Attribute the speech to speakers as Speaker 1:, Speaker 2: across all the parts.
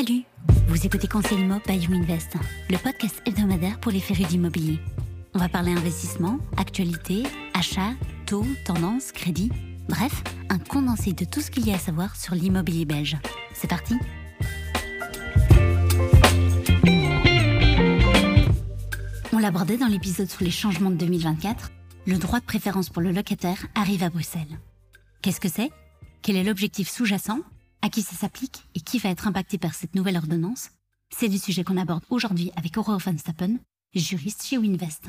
Speaker 1: Salut Vous écoutez Conseil Immo by You Invest, le podcast hebdomadaire pour les férus d'immobilier. On va parler investissement, actualité, achat, taux, tendance, crédit, bref, un condensé de tout ce qu'il y a à savoir sur l'immobilier belge. C'est parti On l'abordait dans l'épisode sur les changements de 2024, le droit de préférence pour le locataire arrive à Bruxelles. Qu'est-ce que c'est? Quel est l'objectif sous-jacent? À qui ça s'applique Et qui va être impacté par cette nouvelle ordonnance C'est le sujet qu'on aborde aujourd'hui avec Aurore Van Stappen, juriste chez Winvest.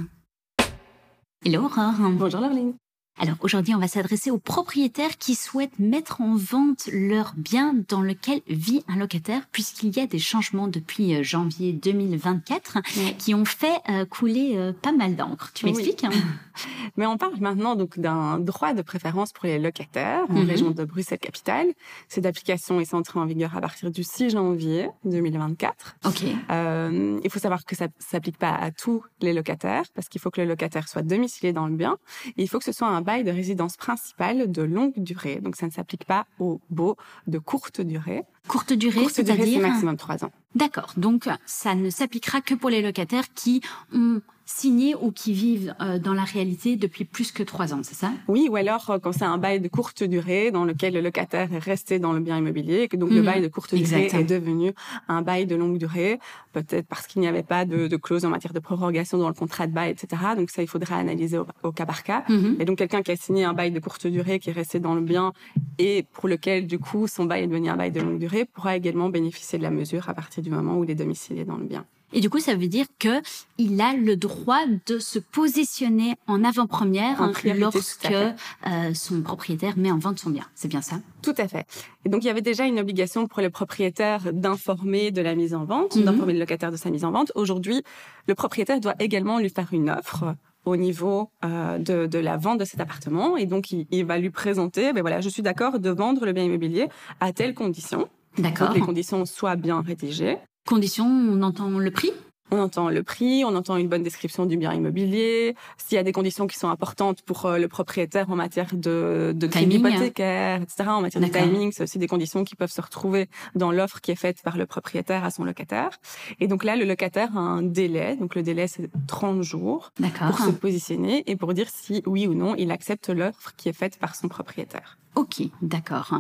Speaker 1: Hello Aurore
Speaker 2: Bonjour Laureline
Speaker 1: alors aujourd'hui, on va s'adresser aux propriétaires qui souhaitent mettre en vente leur bien dans lequel vit un locataire, puisqu'il y a des changements depuis euh, janvier 2024 qui ont fait euh, couler euh, pas mal d'encre. Tu m'expliques hein?
Speaker 2: Mais on parle maintenant donc d'un droit de préférence pour les locataires en mhm. région de Bruxelles-Capitale. Cette application est entrée en vigueur à partir du 6 janvier 2024.
Speaker 1: Ok.
Speaker 2: il faut savoir que ça s'applique pas à tous les locataires parce qu'il faut que le locataire soit domicilié dans le bien et il faut que ce soit un bail de résidence principale de longue durée. Donc, ça ne s'applique pas aux baux de courte durée.
Speaker 1: Courte durée,
Speaker 2: c'est-à-dire c'est maximum trois ans.
Speaker 1: D'accord. Donc, ça ne s'appliquera que pour les locataires qui ont signé ou qui vivent euh, dans la réalité depuis plus que trois ans, c'est ça?
Speaker 2: Oui, ou alors euh, quand c'est un bail de courte durée dans lequel le locataire est resté dans le bien immobilier, que donc le mhm. bail de courte durée est devenu un bail de longue durée, peut-être parce qu'il n'y avait pas de, de, clause en matière de prorogation dans le contrat de bail, etc. Donc ça, il faudra analyser au, cas par cas. Mhm. Et donc quelqu'un qui a signé un bail de courte durée, qui est resté dans le bien et pour lequel du coup son bail est devenu un bail de longue durée, pourra également bénéficier de la mesure à partir du moment où il est domicilié dans le bien.
Speaker 1: Et du coup, ça veut dire que il a le droit de se positionner en avant-première lorsque euh, son propriétaire met en vente son bien. C'est bien ça?
Speaker 2: Tout à fait. Et donc, il y avait déjà une obligation pour le propriétaire d'informer de la mise en vente, mhm. d'informer le locataire de sa mise en vente. Aujourd'hui, le propriétaire doit également lui faire une offre au niveau euh, de, de, la vente de cet appartement et donc il, il va lui présenter ben voilà je suis d'accord de vendre le bien immobilier à telles conditions
Speaker 1: D'accord.
Speaker 2: les conditions soient bien rédigées
Speaker 1: Conditions, on entend le prix
Speaker 2: on entend le prix, on entend une bonne description du bien immobilier, s'il y a des conditions qui sont importantes pour euh, le propriétaire en matière de, de crédit hypothécaire, etc. En matière de timing, c'est aussi des conditions qui peuvent se retrouver dans l'offre qui est faite par le propriétaire à son locataire. Et donc là, le locataire a un délai, donc le délai c'est 30 jours pour se positionner et pour dire si oui ou non il accepte l'offre qui est faite par son propriétaire.
Speaker 1: Ok, d'accord.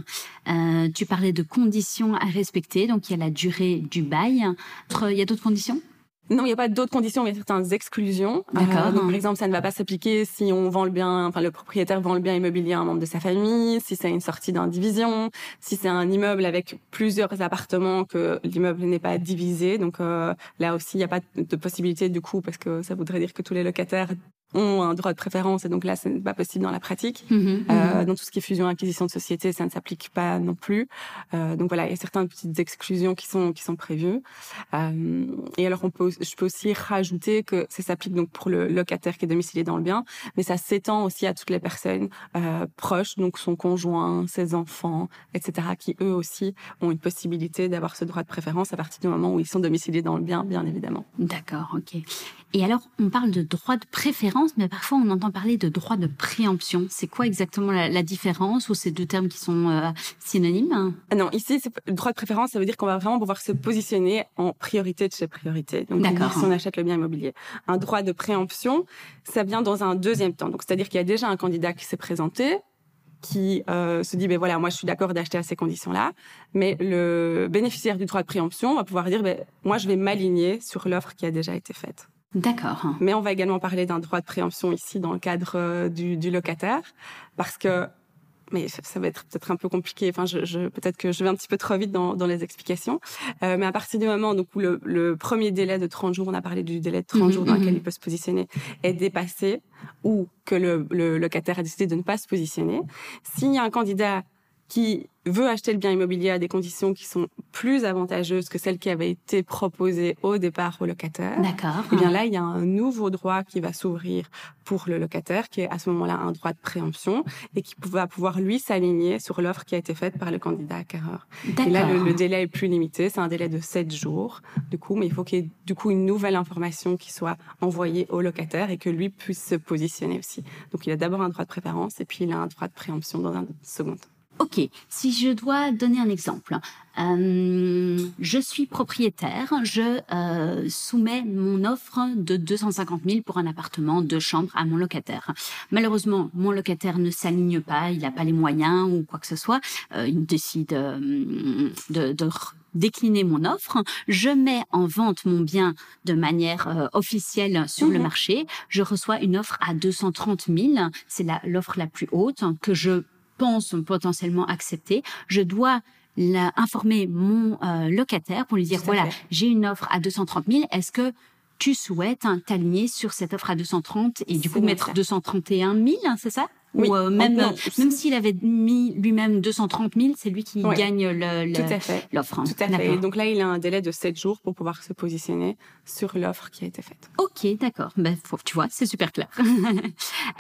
Speaker 1: Euh, tu parlais de conditions à respecter, donc il y a la durée du bail. Il y a d'autres conditions?
Speaker 2: Non, il n'y a pas d'autres conditions, mais certaines exclusions.
Speaker 1: D'accord.
Speaker 2: Euh, par exemple, ça ne va pas s'appliquer si on vend le bien, enfin le propriétaire vend le bien immobilier à un membre de sa famille, si c'est une sortie d'indivision, si c'est un immeuble avec plusieurs appartements que l'immeuble n'est pas divisé. Donc euh, là aussi, il n'y a pas de possibilité du coup, parce que ça voudrait dire que tous les locataires ont un droit de préférence et donc là, ce n'est pas possible dans la pratique. Mhm, euh, mhm. Dans tout ce qui est fusion acquisition de société, ça ne s'applique pas non plus. Euh, donc voilà, il y a certaines petites exclusions qui sont qui sont prévues. Euh, et alors on peut, je peux aussi rajouter que ça s'applique donc pour le locataire qui est domicilié dans le bien, mais ça s'étend aussi à toutes les personnes euh, proches, donc son conjoint, ses enfants, etc., qui eux aussi ont une possibilité d'avoir ce droit de préférence à partir du moment où ils sont domiciliés dans le bien, bien évidemment.
Speaker 1: D'accord, ok. Et alors, on parle de droit de préférence, mais parfois on entend parler de droit de préemption. C'est quoi exactement la, différence ou ces deux termes qui sont euh, synonymes?
Speaker 2: Ah Non, ici, le droit de préférence, ça veut dire qu'on va vraiment pouvoir se positionner en priorité de chez priorité. Donc, si on achète le bien immobilier. Un droit de préemption, ça vient dans un deuxième temps. Donc, c'est-à-dire qu'il y a déjà un candidat qui s'est présenté, qui euh, se dit ben voilà moi je suis d'accord d'acheter à ces conditions-là mais le bénéficiaire du droit de préemption va pouvoir dire ben moi je vais m'aligner sur l'offre qui a déjà été faite
Speaker 1: D'accord.
Speaker 2: Mais on va également parler d'un droit de préemption ici dans le cadre euh, du, du locataire, parce que mais ça va être peut-être un peu compliqué. Enfin, je, je peut-être que je vais un petit peu trop vite dans, dans les explications. Euh, mais à partir du moment donc, où le, le, premier délai de 30 jours, on a parlé du délai de 30 mhm, jours dans lequel mhm. il peut se positionner, est dépassé, ou que le, le locataire a décidé de ne pas se positionner, s'il y a un candidat qui veut acheter le bien immobilier à des conditions qui sont plus avantageuses que celles qui avaient été proposées au départ au locataire.
Speaker 1: D'accord.
Speaker 2: Et eh bien là, il y a un nouveau droit qui va s'ouvrir pour le locataire, qui est à ce moment-là un droit de préemption et qui va pouvoir lui s'aligner sur l'offre qui a été faite par le candidat acquéreur. Et là, le, délai est plus limité, c'est un délai de 7 jours, du coup, mais il faut qu'il y ait du coup une nouvelle information qui soit envoyée au locataire et que lui puisse se positionner aussi. Donc il a d'abord un droit de préférence et puis il a un droit de préemption dans un second temps.
Speaker 1: Ok, si je dois donner un exemple, euh, je suis propriétaire, je euh, soumets mon offre de 250 000 pour un appartement de chambre à mon locataire. Malheureusement, mon locataire ne s'aligne pas, il n'a pas les moyens ou quoi que ce soit. Euh, il décide euh, de, de décliner mon offre, je mets en vente mon bien de manière euh, officielle sur le
Speaker 2: Mhm.
Speaker 1: marché, je reçois une offre à 230 000, c'est la- l'offre la, plus haute que je pense potentiellement accepter. Je dois la- informer mon euh, locataire pour lui dire, voilà, j'ai une offre à 230 000, est-ce que tu souhaites hein, t'aligner sur cette offre à 230 et du coup mettre
Speaker 2: ça.
Speaker 1: 231 000, hein, c'est ça?
Speaker 2: Oui.
Speaker 1: Ou euh, même,
Speaker 2: Non,
Speaker 1: même s'il avait mis lui-même 230 000, c'est lui qui gagne le- le-
Speaker 2: Tout à fait.
Speaker 1: l'offre. hein.
Speaker 2: Tout à fait. Et donc là, il a un délai de 7 jours pour pouvoir se positionner sur l'offre qui a été faite.
Speaker 1: Ok, d'accord. Ben, faut- tu vois, c'est super clair.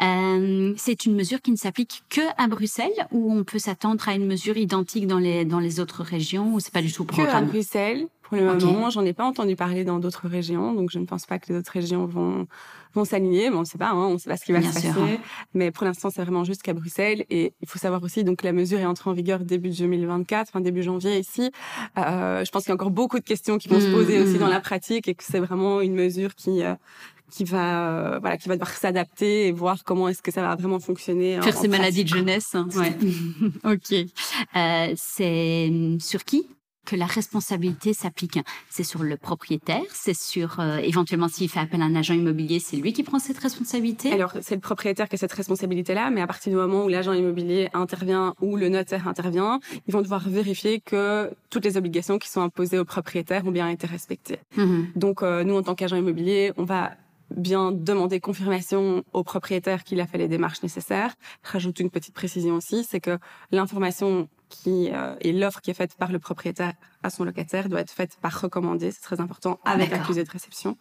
Speaker 1: Euh, c'est une mesure qui ne s'applique que à Bruxelles ou on peut s'attendre à une mesure identique dans les dans les autres régions ou c'est pas du tout au
Speaker 2: Que à
Speaker 1: programme?
Speaker 2: Bruxelles, pour le moment, j'en ai pas entendu parler dans d'autres régions, donc je ne pense pas que les autres régions vont vont s'aligner, mais on ne sait pas, hein, on ne sait pas ce qui va
Speaker 1: Bien
Speaker 2: se
Speaker 1: sûr.
Speaker 2: passer. Mais pour l'instant, c'est vraiment juste qu'à Bruxelles. Et il faut savoir aussi, donc la mesure est entrée en vigueur début 2024, enfin début janvier ici. Euh, je pense qu'il y a encore beaucoup de questions qui vont se poser aussi
Speaker 1: mm.
Speaker 2: dans la pratique et que c'est vraiment une mesure qui euh, qui va euh, voilà qui va devoir s'adapter et voir comment est-ce que ça va vraiment fonctionner.
Speaker 1: Faire ses maladies de jeunesse. hein. Ouais. ok. Euh, c'est sur qui? Que la responsabilité s'applique C'est sur le propriétaire C'est sur euh, éventuellement s'il fait appel à un agent immobilier, c'est lui qui prend cette responsabilité
Speaker 2: Alors, c'est le propriétaire qui a cette responsabilité-là, mais à partir du moment où l'agent immobilier intervient ou le notaire intervient, ils vont devoir vérifier que toutes les obligations qui sont imposées au propriétaire ont bien été respectées.
Speaker 1: Mhm.
Speaker 2: Donc, euh, nous, en tant qu'agent immobilier, on va bien demander confirmation au propriétaire qu'il a fait les démarches nécessaires. Rajoute une petite précision aussi, c'est que l'information qui euh, et l'offre qui est faite par le propriétaire à son locataire doit être faite par recommandé, c'est très important, avec accusé de réception.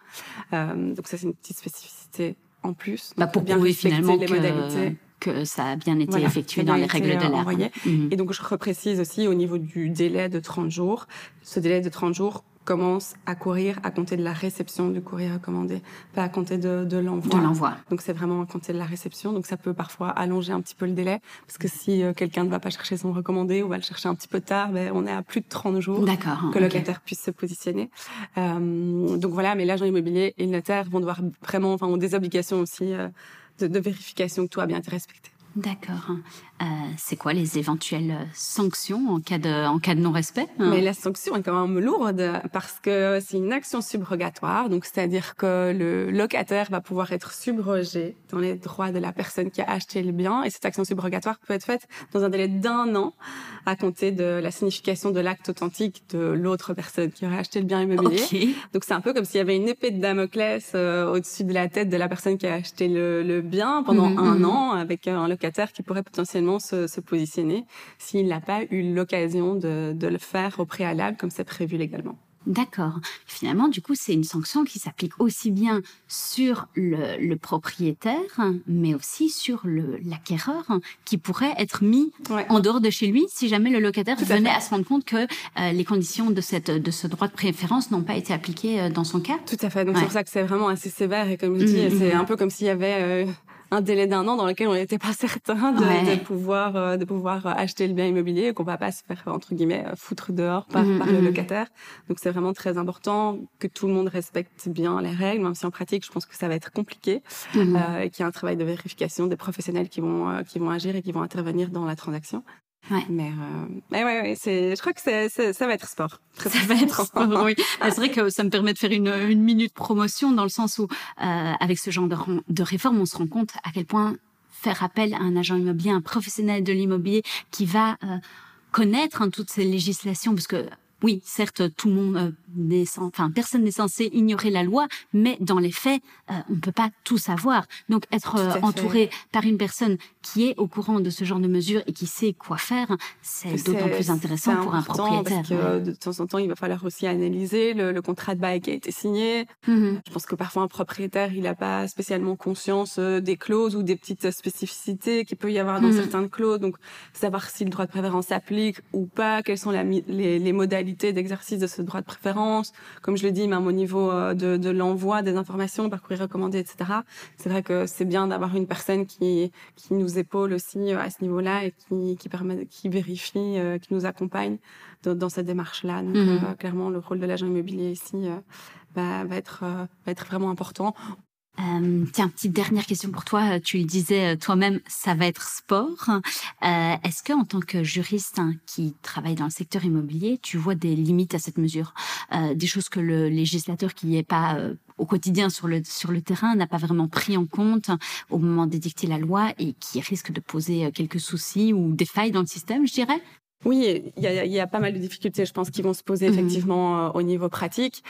Speaker 2: Euh, donc ça, c'est une petite spécificité en plus.
Speaker 1: Bah, pour
Speaker 2: bien
Speaker 1: prouver finalement
Speaker 2: les
Speaker 1: que,
Speaker 2: modalités.
Speaker 1: que ça a bien été
Speaker 2: Voilà,
Speaker 1: effectué dans les règles de l'art. Mhm.
Speaker 2: Et donc, je reprécise aussi au niveau du délai de 30 jours. Ce délai de 30 jours commence à courir à compter de la réception du courrier recommandé, pas à compter de, de l'envoi.
Speaker 1: De l'envoi.
Speaker 2: Donc, c'est vraiment à compter de la réception. Donc, ça peut parfois allonger un petit peu le délai. Parce que si euh, quelqu'un ne va pas chercher son recommandé ou va le chercher un petit peu tard, ben, on est à plus de 30 jours
Speaker 1: D'accord.
Speaker 2: que le locataire puisse se positionner. Euh, donc voilà, mais l'agent immobilier et le notaire vont devoir vraiment, enfin, ont des obligations aussi euh, de, de vérification que tout a bien été respecté.
Speaker 1: D'accord. Euh, c'est quoi les éventuelles sanctions en cas de, en cas de non-respect hein?
Speaker 2: Mais la sanction est quand même lourde parce que c'est une action subrogatoire, donc c'est-à-dire que le locataire va pouvoir être subrogé dans les droits de la personne qui a acheté le bien et cette action subrogatoire peut être faite dans un délai d'un an à compter de la signification de l'acte authentique de l'autre personne qui aurait acheté le bien immobilier. Donc c'est un peu comme s'il y avait une épée de Damoclès euh, au-dessus de la tête de la personne qui a acheté le, le bien pendant
Speaker 1: Mhm,
Speaker 2: un an avec un locataire qui pourrait potentiellement se, se positionner s'il n'a pas eu l'occasion de, de le faire au préalable comme c'est prévu légalement.
Speaker 1: D'accord. Finalement, du coup, c'est une sanction qui s'applique aussi bien sur le, le propriétaire, mais aussi sur l'acquéreur, qui pourrait être mis
Speaker 2: Ouais.
Speaker 1: en dehors de chez lui si jamais le locataire
Speaker 2: Tout
Speaker 1: venait à se rendre compte que euh, les conditions de cette de ce droit de préférence n'ont pas été appliquées euh, dans son cas.
Speaker 2: Tout à fait. Donc
Speaker 1: Ouais.
Speaker 2: c'est pour ça que c'est vraiment assez sévère et comme je dis,
Speaker 1: Mhm,
Speaker 2: c'est
Speaker 1: mhm.
Speaker 2: un peu comme s'il y avait euh, un délai d'un an dans lequel on n'était pas certain de,
Speaker 1: Ouais.
Speaker 2: de pouvoir euh, de pouvoir euh, acheter le bien immobilier et qu'on va pas se faire entre guillemets euh, foutre dehors par,
Speaker 1: Mhm,
Speaker 2: par le
Speaker 1: mhm.
Speaker 2: locataire. Donc c'est vraiment très important que tout le monde respecte bien les règles, même si en pratique je pense que ça va être compliqué euh, et qu'il y a un travail de vérification des professionnels qui vont euh, qui vont agir et qui vont intervenir dans la transaction.
Speaker 1: Ouais.
Speaker 2: Mais, euh, mais ouais, ouais, c'est, je crois que c'est, c'est- ça va être sport. Très,
Speaker 1: Ça va être
Speaker 2: sport.
Speaker 1: oui. C'est vrai que ça me permet de faire une, une minute promotion dans le sens où, euh, avec ce genre de, de réforme, on se rend compte à quel point faire appel à un agent immobilier, un professionnel de l'immobilier qui va euh, connaître hein, toutes ces législations, parce que oui, certes, tout le monde euh, n'est enfin personne n'est censé ignorer la loi, mais dans les faits, euh, on ne peut pas tout savoir. Donc être euh,
Speaker 2: fait.
Speaker 1: entouré par une personne qui est au courant de ce genre de mesures et qui sait quoi faire, c'est d'autant plus intéressant pour un propriétaire.
Speaker 2: Parce que euh, de temps en temps, il va falloir aussi analyser le, le contrat de bail qui a été signé.
Speaker 1: Mhm.
Speaker 2: Je pense que parfois un propriétaire, il n'a pas spécialement conscience euh, des clauses ou des petites spécificités qu'il peut y avoir dans
Speaker 1: Mhm.
Speaker 2: certaines clauses. Donc, savoir si le droit de préférence s'applique ou pas, quelles sont la les, les modalités d'exercice de ce droit de préférence. comme je le dis, même au niveau euh, de, de l'envoi des informations par courrier recommandé, etc. C'est vrai que c'est bien d'avoir une personne qui qui nous épaule aussi à ce niveau-là et qui qui permet, qui vérifie, qui nous accompagne dans, dans cette démarche-là. Donc mmh. clairement, le rôle de l'agent immobilier ici va, va être va être vraiment important.
Speaker 1: Euh, tiens, petite dernière question pour toi. Tu le disais euh, toi-même, ça va être sport. Euh, Est-ce que, en tant que juriste hein, qui travaille dans le secteur immobilier, tu vois des limites à cette mesure, euh, des choses que le législateur qui n'est pas euh, au quotidien sur le sur le terrain n'a pas vraiment pris en compte au moment d'édicter la loi et qui risque de poser quelques soucis ou des failles dans le système, je dirais?
Speaker 2: Oui, il y a, y a, pas mal de difficultés, je pense, qui vont se poser mmh effectivement au niveau pratique.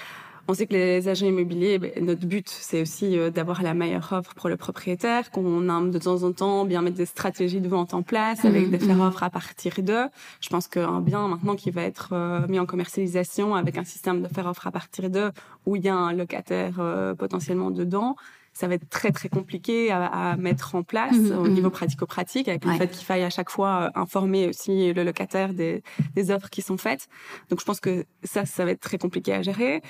Speaker 2: On sait que les agents immobiliers, ben, notre but, c'est aussi euh, d'avoir la meilleure offre pour le propriétaire, qu'on a de temps en temps bien mettre des stratégies de vente en place avec mmh, des faire mmh. offres à partir d'eux. Je pense qu'un bien maintenant qui va être euh, mis en commercialisation avec un système de faire offre à partir d'eux où il y a un locataire euh, potentiellement dedans, ça va être très très compliqué à, mettre en place mmh, au niveau pratico-pratique, avec le fait qu'il faille à chaque fois informer aussi le locataire des, des offres qui sont faites. Donc je pense que ça, ça va être très compliqué à gérer.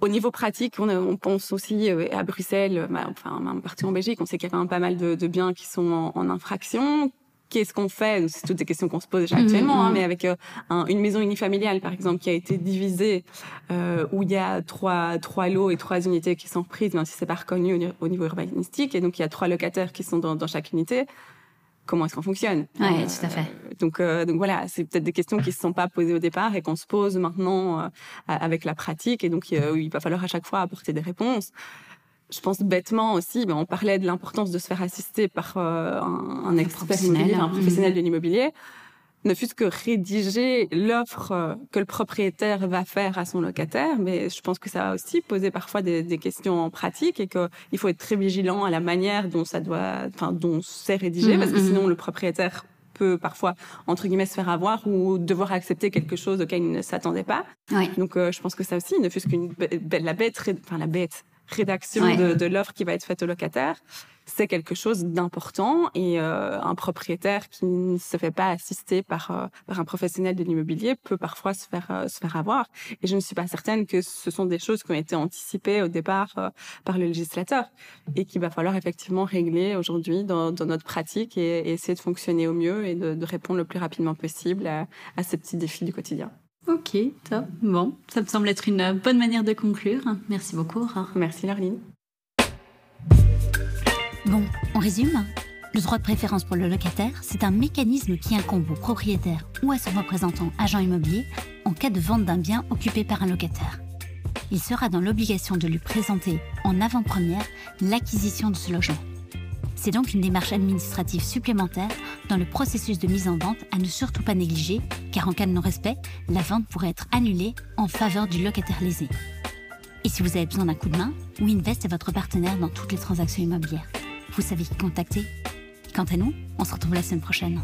Speaker 2: Au niveau pratique, on, on pense aussi euh, à Bruxelles, bah, enfin même partout en Belgique, on sait qu'il y a quand même pas mal de, de biens qui sont en, en infraction. Qu'est-ce qu'on fait? C'est toutes des questions qu'on se pose déjà mhm, actuellement, hein, mhm. mais avec euh, un, une maison unifamiliale, par exemple, qui a été divisée, euh, où il y a trois, trois lots et trois unités qui sont reprises, même si c'est pas reconnu au, au, niveau urbanistique, et donc il y a trois locataires qui sont dans, dans chaque unité comment est-ce qu'on fonctionne.
Speaker 1: Oui, euh, tout à fait.
Speaker 2: Donc, euh, donc voilà, c'est peut-être des questions qui se sont pas posées au départ et qu'on se pose maintenant euh, avec la pratique. Et donc, il va falloir à chaque fois apporter des réponses. Je pense bêtement aussi, ben, on parlait de l'importance de se faire assister par un, un expert professionnel, un professionnel de l'immobilier ne fût-ce que rédiger l'offre que le propriétaire va faire à son locataire, mais je pense que ça va aussi poser parfois des, des questions en pratique et qu'il faut être très vigilant à la manière dont ça doit, enfin dont c'est rédigé, mmh, parce que mmh. sinon le propriétaire peut parfois entre guillemets se faire avoir ou devoir accepter quelque chose auquel il ne s'attendait pas.
Speaker 1: Oui.
Speaker 2: Donc euh, je pense que ça aussi, ne fût-ce qu'une la bête, enfin la bête rédaction ouais. de, de l'offre qui va être faite au locataire, c'est quelque chose d'important et euh, un propriétaire qui ne se fait pas assister par, euh, par un professionnel de l'immobilier peut parfois se faire euh, se faire avoir et je ne suis pas certaine que ce sont des choses qui ont été anticipées au départ euh, par le législateur et qu'il va falloir effectivement régler aujourd'hui dans, dans, notre pratique et, et, essayer de fonctionner au mieux et de, de répondre le plus rapidement possible à, à ces petits défis du quotidien.
Speaker 1: Ok, top. Bon, ça me semble être une bonne manière de conclure. Merci beaucoup.
Speaker 2: Merci Laureline.
Speaker 1: Bon, on résume Le droit de préférence pour le locataire, c'est un mécanisme qui incombe au propriétaire ou à son représentant agent immobilier en cas de vente d'un bien occupé par un locataire. Il sera dans l'obligation de lui présenter en avant-première l'acquisition de ce logement. C'est donc une démarche administrative supplémentaire dans le processus de mise en vente à ne surtout pas négliger, car en cas de non-respect, la vente pourrait être annulée en faveur du locataire lésé. Et si vous avez besoin d'un coup de main, WinVest est votre partenaire dans toutes les transactions immobilières vous savez qui contacter. Quant à nous, on se retrouve la semaine prochaine.